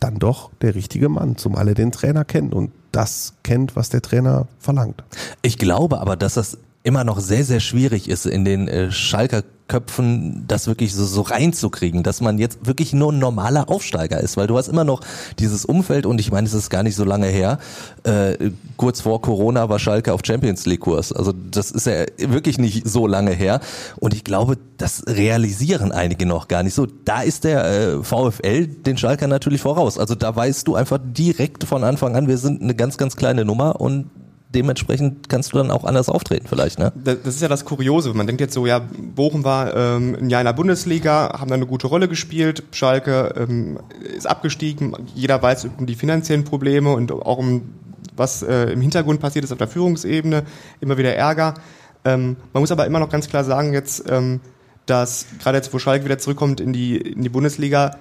dann doch der richtige Mann, zumal er den Trainer kennt und das kennt, was der Trainer verlangt. Ich glaube aber, dass das immer noch sehr, sehr schwierig ist, in den äh, Schalker Köpfen das wirklich so, so reinzukriegen, dass man jetzt wirklich nur ein normaler Aufsteiger ist, weil du hast immer noch dieses Umfeld und ich meine, es ist gar nicht so lange her, äh, kurz vor Corona war Schalke auf Champions League Kurs, also das ist ja wirklich nicht so lange her. Und ich glaube, das realisieren einige noch gar nicht. So. Da ist der äh, VfL den Schalker natürlich voraus, also da weißt du einfach direkt von Anfang an, wir sind eine ganz, ganz kleine Nummer und dementsprechend kannst du dann auch anders auftreten vielleicht, ne? Das ist ja das Kuriose. Man denkt jetzt so, ja, Bochum war ähm, ein Jahr in der Bundesliga, haben da eine gute Rolle gespielt. Schalke ähm, ist abgestiegen. Jeder weiß um die finanziellen Probleme und auch um was äh, im Hintergrund passiert ist auf der Führungsebene. Immer wieder Ärger. Ähm, man muss aber immer noch ganz klar sagen jetzt, ähm, dass gerade jetzt, wo Schalke wieder zurückkommt in die, in die Bundesliga,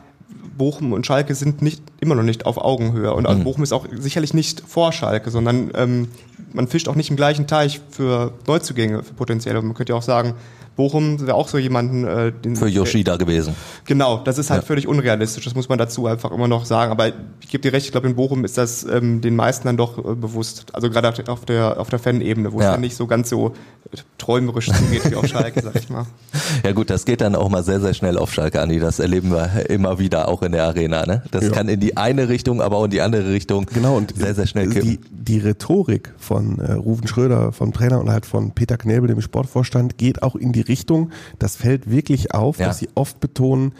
Bochum und Schalke sind nicht immer noch nicht auf Augenhöhe und Mhm. Bochum ist auch sicherlich nicht vor Schalke, sondern ähm, man fischt auch nicht im gleichen Teich für Neuzugänge, für potenzielle. Man könnte ja auch sagen, Bochum wäre auch so jemanden, äh, den Für Yoshida gewesen. Genau, das ist halt Ja. völlig unrealistisch. Das muss man dazu einfach immer noch sagen. Aber ich gebe dir recht, ich glaube, in Bochum ist das ähm, den meisten dann doch äh, bewusst. Also gerade auf der- auf der auf der Fan-Ebene, wo Ja. es dann nicht so ganz so träumerisch zugeht wie auf Schalke, sag ich mal. Ja gut, das geht dann auch mal sehr, sehr schnell auf Schalke, Andi. Das erleben wir immer wieder, auch in der Arena. Ne? Das Ja. kann in die eine Richtung, aber auch in die andere Richtung Genau, und sehr, sehr schnell kippen. die, die Rhetorik von äh, Ruven Schröder, vom Trainer und halt von Peter Knebel, dem Sportvorstand, geht auch in die Richtung, das fällt wirklich auf, Ja. dass sie oft betonen,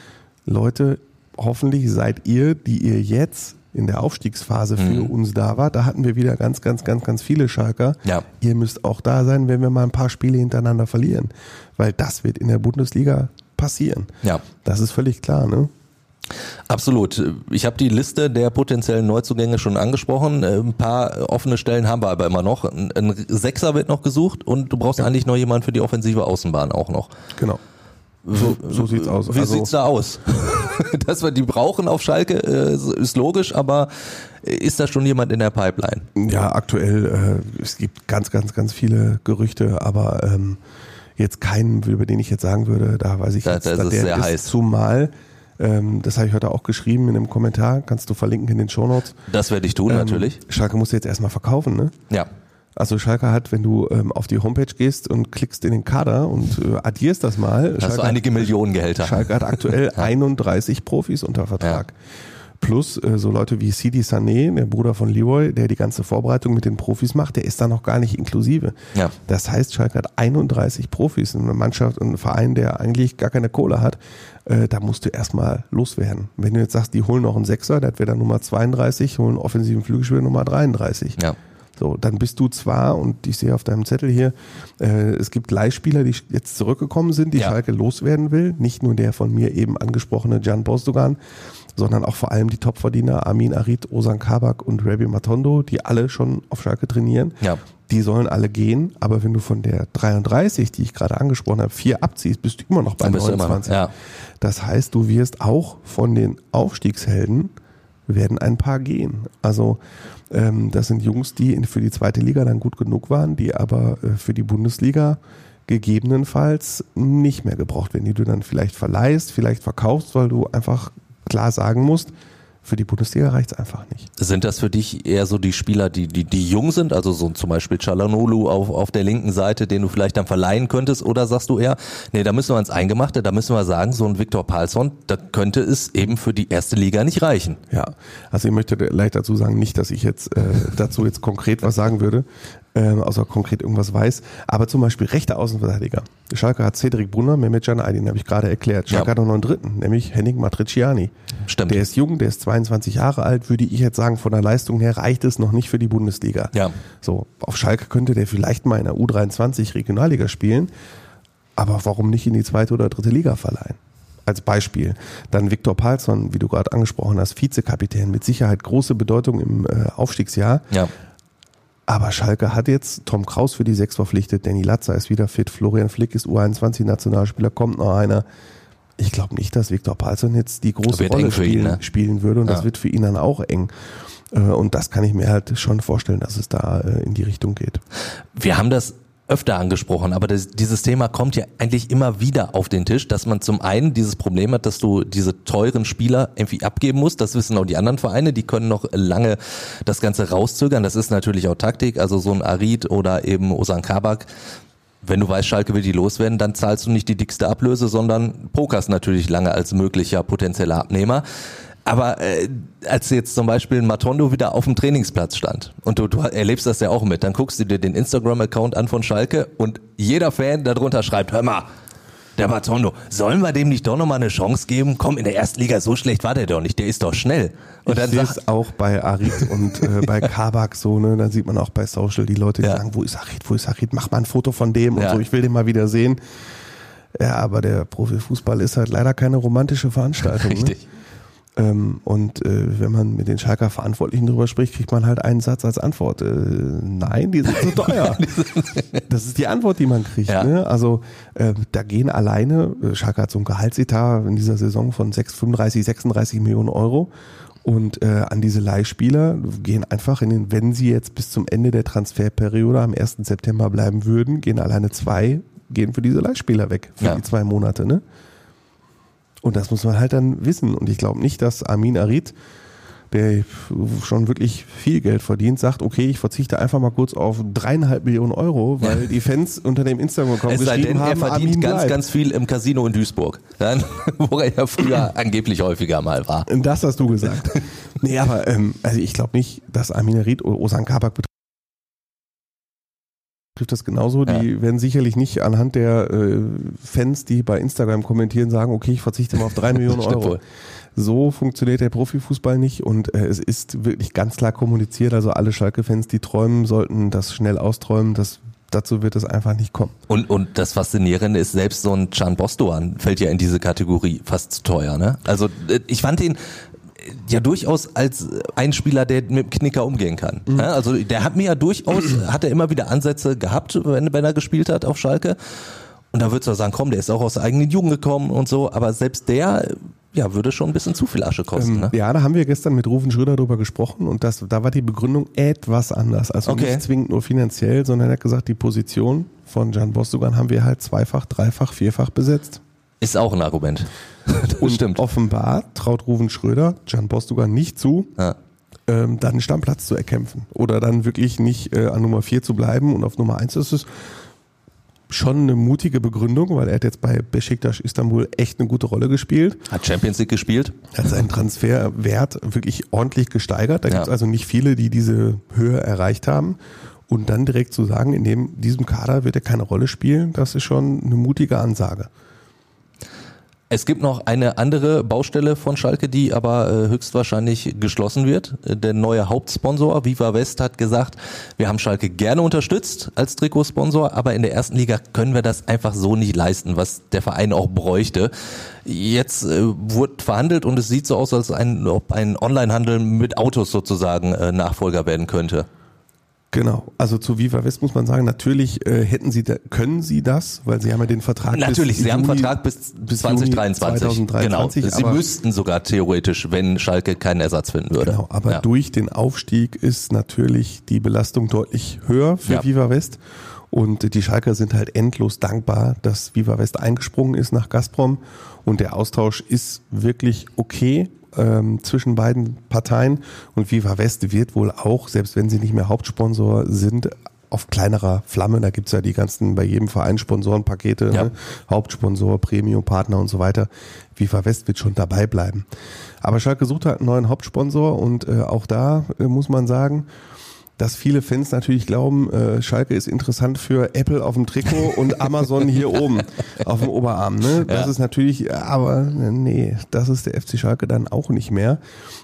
Leute, hoffentlich seid ihr, die ihr jetzt in der Aufstiegsphase für Mhm. uns da wart, da hatten wir wieder ganz, ganz, ganz, ganz viele Schalker. Ja. Ihr müsst auch da sein, wenn wir mal ein paar Spiele hintereinander verlieren. Weil das wird in der Bundesliga passieren. Ja. Das ist völlig klar, ne? Absolut. Ich habe die Liste der potenziellen Neuzugänge schon angesprochen. Ein paar offene Stellen haben wir aber immer noch. Ein Sechser wird noch gesucht und du brauchst eigentlich noch jemanden für die offensive Außenbahn auch noch. Genau. So, so sieht's aus. Wie Also- sieht's da aus? Dass wir die brauchen auf Schalke, äh, ist logisch, aber ist da schon jemand in der Pipeline? Ja, aktuell, äh, es gibt ganz, ganz, ganz viele Gerüchte, aber ähm, jetzt keinen, über den ich jetzt sagen würde, da weiß ich Da- jetzt, da ist es der sehr heiß. Zumal, ähm, das habe ich heute auch geschrieben in einem Kommentar, kannst du verlinken in den Shownotes. Das werde ich tun, Ähm, natürlich. Schalke muss jetzt erstmal verkaufen, ne? Ja. Also Schalke hat, wenn du ähm, auf die Homepage gehst und klickst in den Kader und äh, addierst das mal, Hast du Schalke, einige Millionen Gehälter. Schalke hat aktuell 31 Profis unter Vertrag. Plus äh, so Leute wie Sidi Sané, der Bruder von Leroy, der die ganze Vorbereitung mit den Profis macht, der ist da noch gar nicht inklusive. Ja. Das heißt, Schalke hat 31 Profis, eine Mannschaft, ein Verein, der eigentlich gar keine Kohle hat. Äh, da musst du erstmal loswerden. Wenn du jetzt sagst, die holen noch einen Sechser, das wäre dann Nummer 32, holen offensiven Flügelspieler Nummer 33. Ja. So, dann bist du zwar, und ich sehe auf deinem Zettel hier, äh, es gibt Leihspieler, die jetzt zurückgekommen sind, die Ja. Schalke loswerden will. Nicht nur der von mir eben angesprochene Jan Bostogan, sondern auch vor allem die Topverdiener Amin Arid, Osan Kabak und Rabi Matondo, die alle schon auf Schalke trainieren. Ja. Die sollen alle gehen, aber wenn du von der 33, die ich gerade angesprochen habe, vier abziehst, bist du immer noch bei Dann bist du immer noch, 29. ja. Das heißt, du wirst auch von den Aufstiegshelden werden ein paar gehen. Also ähm, das sind Jungs, die für die zweite Liga dann gut genug waren, die aber äh, für die Bundesliga gegebenenfalls nicht mehr gebraucht werden, die du dann vielleicht verleihst, vielleicht verkaufst, weil du einfach klar sagen musst, für die Bundesliga reicht's einfach nicht. Sind das für dich eher so die Spieler, die, die, die jung sind, also so zum Beispiel Chalanolu auf, auf der linken Seite, den du vielleicht dann verleihen könntest, oder sagst du eher, nee, da müssen wir ins Eingemachte, da müssen wir sagen, so ein Viktor Palsson, da könnte es eben für die erste Liga nicht reichen. Ja, also ich möchte leicht dazu sagen, nicht, dass ich jetzt äh, dazu jetzt konkret was sagen würde, ähm, außer konkret irgendwas weiß. Aber zum Beispiel rechter Außenverteidiger. Schalke hat Cedric Brunner, Mehmet Can Aydin, habe ich gerade erklärt. Schalke Ja. hat noch einen dritten, nämlich Henning Matriciani. Stimmt. Der ist jung, der ist 22 Jahre alt, würde ich jetzt sagen, von der Leistung her reicht es noch nicht für die Bundesliga. Ja. So, auf Schalke könnte der vielleicht mal in der U23 Regionalliga spielen, aber warum nicht in die zweite oder dritte Liga verleihen? Als Beispiel. Dann Viktor Palsson, wie du gerade angesprochen hast, Vizekapitän, mit Sicherheit große Bedeutung im äh, Aufstiegsjahr. Ja. Aber Schalke hat jetzt Tom Kraus für die Sechs verpflichtet, Danny Latzer ist wieder fit, Florian Flick ist U21-Nationalspieler, kommt noch einer. Ich glaube nicht, dass Viktor Palsson jetzt die große Rolle für ihn, spielen, ne? spielen würde und Ja. das wird für ihn dann auch eng. Äh, Und das kann ich mir halt schon vorstellen, dass es da äh, in die Richtung geht. Wir haben das öfter angesprochen, aber das, dieses Thema kommt ja eigentlich immer wieder auf den Tisch, dass man zum einen dieses Problem hat, dass du diese teuren Spieler irgendwie abgeben musst. Das wissen auch die anderen Vereine, die können noch lange das Ganze rauszögern. Das ist natürlich auch Taktik, also so ein Arid oder eben Osan Kabak. Wenn du weißt, Schalke will die loswerden, dann zahlst du nicht die dickste Ablöse, sondern pokerst natürlich lange als möglicher potenzieller Abnehmer. Aber äh, als jetzt zum Beispiel ein Matondo wieder auf dem Trainingsplatz stand und du, du erlebst das ja auch mit, dann guckst du dir den Instagram-Account an von Schalke und jeder Fan darunter schreibt, hör mal, der Matondo, sollen wir dem nicht doch nochmal eine Chance geben? Komm, in der ersten Liga, so schlecht war der doch nicht, der ist doch schnell. Und ich dann sehe es auch bei Arid und äh, bei Kabak so, ne? Dann sieht man auch bei Social die Leute, die Ja. sagen, wo ist Arid, wo ist Arid, mach mal ein Foto von dem und Ja. so, ich will den mal wieder sehen. Ja, aber der Profifußball ist halt leider keine romantische Veranstaltung. Ne? Ähm, und äh, wenn man mit den Schalker Verantwortlichen drüber spricht, kriegt man halt einen Satz als Antwort. Äh, nein, die sind zu teuer. das ist die Antwort, die man kriegt. Ja. Ne? Also äh, da gehen alleine, äh, Schalke hat so ein Gehaltsetat in dieser Saison von 6, 35, 36 Millionen Euro. Und äh, an diese Leihspieler gehen einfach in den, wenn sie jetzt bis zum Ende der Transferperiode am 1. September bleiben würden, gehen alleine zwei, gehen für diese Leihspieler weg, für Ja. die zwei Monate. Ne? Und das muss man halt dann wissen. Und ich glaube nicht, dass Amin Arid, der schon wirklich viel Geld verdient, sagt, okay, ich verzichte einfach mal kurz auf dreieinhalb Millionen Euro, weil die Fans unter dem Instagram-Account geschrieben denn, er haben, verdient Amin ganz, bleibt. ganz viel im Casino in Duisburg, dann, wo er ja früher angeblich häufiger mal war. Das hast du gesagt. nee, aber ähm, also ich glaube nicht, dass Amin Arid oder Osan Kabak betrifft das genauso. Die werden sicherlich nicht anhand der äh, Fans, die bei Instagram kommentieren, sagen, okay, ich verzichte mal auf drei Millionen Euro. So funktioniert der Profifußball nicht und äh, es ist wirklich ganz klar kommuniziert. Also alle Schalke-Fans, die träumen, sollten das schnell austräumen. Das, dazu wird es einfach nicht kommen. Und, und das Faszinierende ist, selbst so ein Can Bostoan fällt ja in diese Kategorie fast zu teuer. Ne? Also äh, ich fand ihn ja durchaus als ein Spieler, der mit dem Knicker umgehen kann. Mhm. Ja, also der hat mir ja durchaus, hat er immer wieder Ansätze gehabt, wenn, wenn er gespielt hat auf Schalke. Und da würdest du sagen, komm, der ist auch aus der eigenen Jugend gekommen und so, aber selbst der, ja, würde schon ein bisschen zu viel Asche kosten. Ähm, ne? Ja, da haben wir gestern mit Rufen Schröder drüber gesprochen und das, da war die Begründung etwas anders. Also Okay. nicht zwingend nur finanziell, sondern er hat gesagt, die Position von Jan Bostogan haben wir halt zweifach, dreifach, vierfach besetzt. Ist auch ein Argument. Das Und stimmt. offenbar traut Rufen Schröder Jan Bostogan nicht zu, Ja. ähm, dann einen Stammplatz zu erkämpfen. Oder dann wirklich nicht äh, an Nummer 4 zu bleiben und auf Nummer 1 ist es schon eine mutige Begründung, weil er hat jetzt bei Besiktas Istanbul echt eine gute Rolle gespielt. Hat Champions League gespielt. Er hat seinen Transferwert wirklich ordentlich gesteigert. Da Ja. gibt es also nicht viele, die diese Höhe erreicht haben. Und dann direkt zu sagen, in dem, diesem Kader wird er keine Rolle spielen, das ist schon eine mutige Ansage. Es gibt noch eine andere Baustelle von Schalke, die aber äh, höchstwahrscheinlich geschlossen wird. Äh, Der neue Hauptsponsor, Viva West, hat gesagt, wir haben Schalke gerne unterstützt als Trikotsponsor, aber in der ersten Liga können wir das einfach so nicht leisten, was der Verein auch bräuchte. Jetzt äh, wurde verhandelt und es sieht so aus, als ein, ob ein Onlinehandel mit Autos sozusagen äh, Nachfolger werden könnte. Genau. Also zu Viva West muss man sagen, natürlich äh, hätten sie, da, können sie das, weil sie haben ja den Vertrag Natürlich, bis sie haben einen Juni- Vertrag bis, bis 2023. Juni 2023. genau. Sie aber- müssten sogar theoretisch, wenn Schalke keinen Ersatz finden würde. Genau, aber Ja. durch den Aufstieg ist natürlich die Belastung deutlich höher für Ja. Viva West. Und die Schalker sind halt endlos dankbar, dass Viva West eingesprungen ist nach Gazprom. Und der Austausch ist wirklich okay ähm, zwischen beiden Parteien. Und Viva West wird wohl auch, selbst wenn sie nicht mehr Hauptsponsor sind, auf kleinerer Flamme, da gibt's ja die ganzen, bei jedem Verein Sponsorenpakete, Ja. ne? Hauptsponsor, Premium-Partner und so weiter. Viva West wird schon dabei bleiben. Aber Schalke sucht halt einen neuen Hauptsponsor und äh, auch da äh, muss man sagen, dass viele Fans natürlich glauben, äh, Schalke ist interessant für Apple auf dem Trikot und Amazon hier oben auf dem Oberarm. Ne? Das Ja. ist natürlich, aber äh, nee, das ist der FC Schalke dann auch nicht mehr.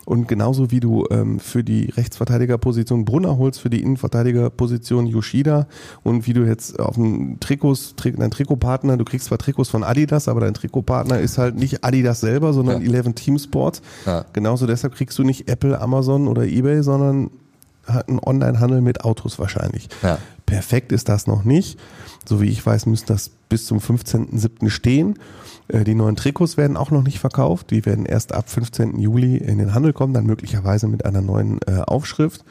Und genauso wie du ähm, für die Rechtsverteidigerposition Brunner holst, für die Innenverteidigerposition Yoshida und wie du jetzt auf dem Trikots, Tri dein Trikotpartner, du kriegst zwar Trikots von Adidas, aber dein Trikotpartner ist halt nicht Adidas selber, sondern Ja. 11 Team Sports. Ja. Genauso deshalb kriegst du nicht Apple, Amazon oder Ebay, sondern einen Online-Handel mit Autos wahrscheinlich. Ja. Perfekt ist das noch nicht. So wie ich weiß, müsste das bis zum 15.07. stehen. Äh, Die neuen Trikots werden auch noch nicht verkauft. Die werden erst ab 15. Juli in den Handel kommen, dann möglicherweise mit einer neuen äh, Aufschrift.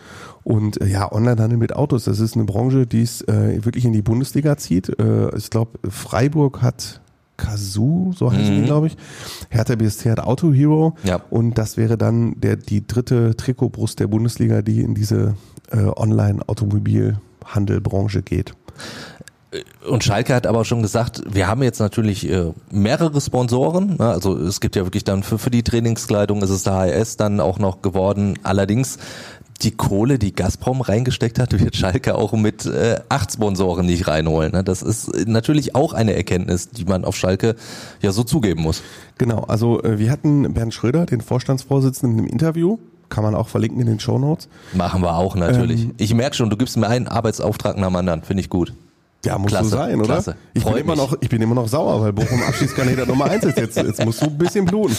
Und äh, ja, Onlinehandel mit Autos, das ist eine Branche, die es äh, wirklich in die Bundesliga zieht. Ich glaube, Freiburg hat Kazoo, so heißen Mhm. die, glaube ich. Hertha BSC hat Auto Hero. Ja. Und das wäre dann der, die dritte Trikotbrust der Bundesliga, die in diese äh, Online-Automobilhandelbranche geht. Und Schalke hat aber schon gesagt, wir haben jetzt natürlich äh, mehrere Sponsoren. Ne? Also es gibt ja wirklich dann für, für die Trainingskleidung ist es der HRS dann auch noch geworden. Allerdings die Kohle, die Gazprom reingesteckt hat, wird Schalke auch mit äh, acht Sponsoren nicht reinholen. Ne? Das ist natürlich auch eine Erkenntnis, die man auf Schalke ja so zugeben muss. Genau, also äh, wir hatten Bernd Schröder, den Vorstandsvorsitzenden, im Interview. Kann man auch verlinken in den Shownotes. Machen wir auch natürlich. Ähm, ich merke schon, du gibst mir einen Arbeitsauftrag nach dem anderen. Finde ich gut. Ja, muss Klasse, so sein, oder? klasse. Ich bin, Freu immer mich. noch, ich bin immer noch sauer, weil Bochum Abschiedskandidat Nummer eins ist. Jetzt, jetzt musst du ein bisschen bluten.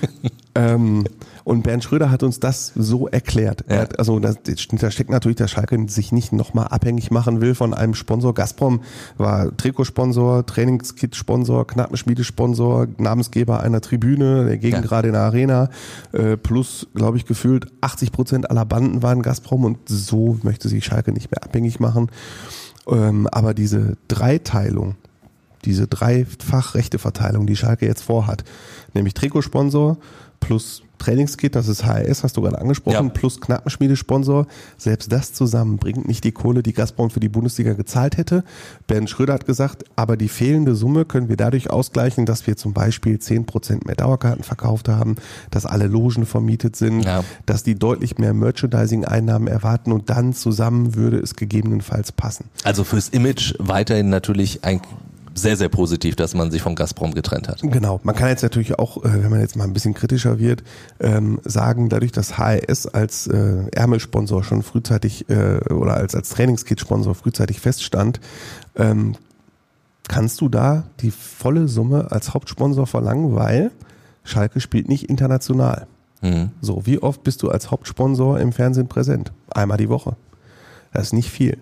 ähm, und Bernd Schröder hat uns das so erklärt. Er Ja. hat, also das, da steckt natürlich, dass Schalke sich nicht nochmal abhängig machen will von einem Sponsor. Gazprom war Trikotsponsor, Trainingskit-Sponsor, Knappenschmiedesponsor, Namensgeber einer Tribüne, der Gegend Ja. gerade in der Arena, äh, plus, glaube ich, gefühlt 80 Prozent aller Banden waren Gazprom und so möchte sich Schalke nicht mehr abhängig machen. Ähm, aber diese Dreiteilung, diese dreifach Rechteverteilung, die Schalke jetzt vorhat, nämlich Trikotsponsor plus Trainingskit, das ist HRS, hast du gerade angesprochen, Ja. plus Knappenschmiedesponsor, selbst das zusammen bringt nicht die Kohle, die Gazprom für die Bundesliga gezahlt hätte. Bernd Schröder hat gesagt, aber die fehlende Summe können wir dadurch ausgleichen, dass wir zum Beispiel 10% mehr Dauerkarten verkauft haben, dass alle Logen vermietet sind, Ja. dass die deutlich mehr Merchandising-Einnahmen erwarten und dann zusammen würde es gegebenenfalls passen. Also fürs Image weiterhin natürlich ein sehr, sehr positiv, dass man sich von Gazprom getrennt hat. Genau, man kann jetzt natürlich auch, äh, wenn man jetzt mal ein bisschen kritischer wird, ähm, sagen, dadurch, dass HRS als äh, Ärmelsponsor schon frühzeitig äh, oder als, als Trainingskit-Sponsor frühzeitig feststand, ähm, kannst du da die volle Summe als Hauptsponsor verlangen, weil Schalke spielt nicht international. Mhm. So, wie oft bist du als Hauptsponsor im Fernsehen präsent? Einmal die Woche. Das ist nicht viel.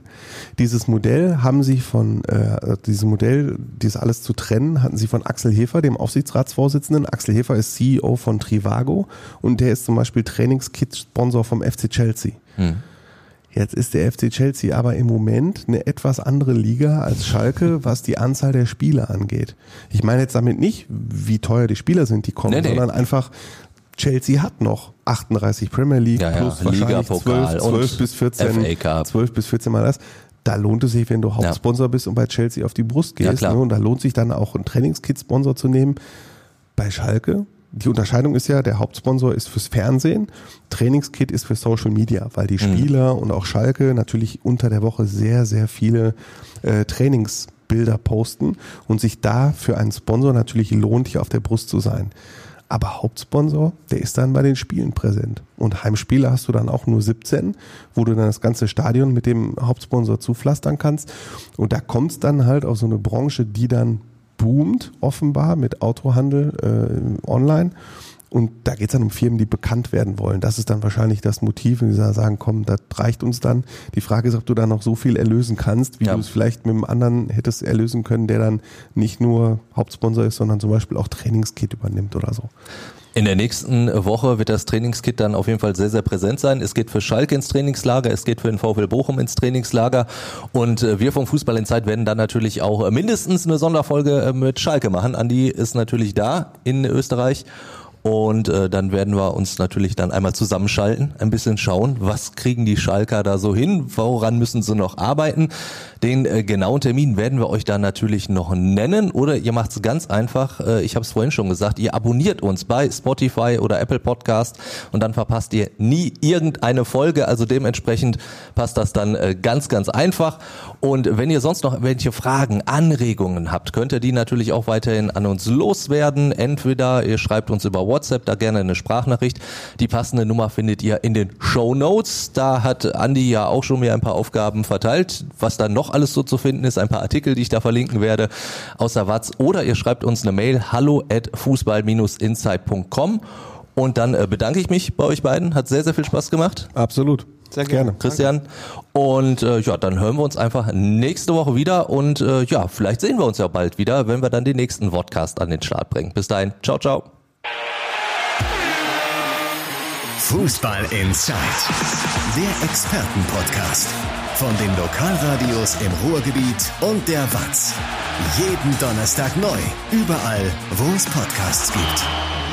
Dieses Modell haben sie von, äh, dieses Modell, dieses alles zu trennen, hatten sie von Axel Hefer, dem Aufsichtsratsvorsitzenden. Axel Hefer ist CEO von Trivago und der ist zum Beispiel Trainingskit-Sponsor vom FC Chelsea. Hm. Jetzt ist der FC Chelsea aber im Moment eine etwas andere Liga als Schalke, was die Anzahl der Spieler angeht. Ich meine jetzt damit nicht, wie teuer die Spieler sind, die kommen, Nee, nee. sondern einfach, Chelsea hat noch 38 Premier League Ja, ja, plus Liga, wahrscheinlich Pokal 12, 12 und bis 14, FA Cup. 12 bis 14 Mal das. Da lohnt es sich, wenn du Hauptsponsor bist und bei Chelsea auf die Brust Ja, gehst. ne? Und da lohnt sich dann auch einen Trainingskit-Sponsor zu nehmen. Bei Schalke, die Unterscheidung ist ja, der Hauptsponsor ist fürs Fernsehen, Trainingskit ist für Social Media, weil Mhm. die Spieler und auch Schalke natürlich unter der Woche sehr, sehr viele äh, Trainingsbilder posten und sich da für einen Sponsor natürlich lohnt, hier auf der Brust zu sein. Aber Hauptsponsor, der ist dann bei den Spielen präsent. Und Heimspiele hast du dann auch nur 17, wo du dann das ganze Stadion mit dem Hauptsponsor zupflastern kannst. Und da kommt es dann halt auf so eine Branche, die dann boomt, offenbar mit Autohandel äh, online. Und da geht es dann um Firmen, die bekannt werden wollen. Das ist dann wahrscheinlich das Motiv, und die sagen, komm, das reicht uns dann. Die Frage ist, ob du da noch so viel erlösen kannst, wie Ja. du es vielleicht mit einem anderen hättest erlösen können, der dann nicht nur Hauptsponsor ist, sondern zum Beispiel auch Trainingskit übernimmt oder so. In der nächsten Woche wird das Trainingskit dann auf jeden Fall sehr, sehr präsent sein. Es geht für Schalke ins Trainingslager, es geht für den VfL Bochum ins Trainingslager und äh, wir vom Fußball in Zeit werden dann natürlich auch äh, mindestens eine Sonderfolge äh, mit Schalke machen. Andi ist natürlich da in Österreich und äh, dann werden wir uns natürlich dann einmal zusammenschalten, ein bisschen schauen, was kriegen die Schalker da so hin, woran müssen sie noch arbeiten. Den äh, genauen Termin werden wir euch dann natürlich noch nennen oder ihr macht es ganz einfach, äh, ich habe es vorhin schon gesagt, ihr abonniert uns bei Spotify oder Apple Podcast und dann verpasst ihr nie irgendeine Folge, also dementsprechend passt das dann äh, ganz, ganz einfach. Und wenn ihr sonst noch welche Fragen, Anregungen habt, könnt ihr die natürlich auch weiterhin an uns loswerden. Entweder ihr schreibt uns über WhatsApp, da gerne eine Sprachnachricht. Die passende Nummer findet ihr in den Show Notes. Da hat Andi ja auch schon mir ein paar Aufgaben verteilt, was dann noch alles so zu finden ist, ein paar Artikel, die ich da verlinken werde, außer Watz. Oder ihr schreibt uns eine Mail, hallo at fußball-insight.com. Und dann äh, bedanke ich mich bei euch beiden. Hat sehr, sehr viel Spaß gemacht. Absolut. Sehr gerne. Gerne. Christian. Und äh, ja, dann hören wir uns einfach nächste Woche wieder und äh, ja, vielleicht sehen wir uns ja bald wieder, wenn wir dann den nächsten Podcast an den Start bringen. Bis dahin, ciao, ciao. Fußball Inside, der Expertenpodcast von den Lokalradios im Ruhrgebiet und der Watz. Jeden Donnerstag neu, überall, wo es Podcasts gibt.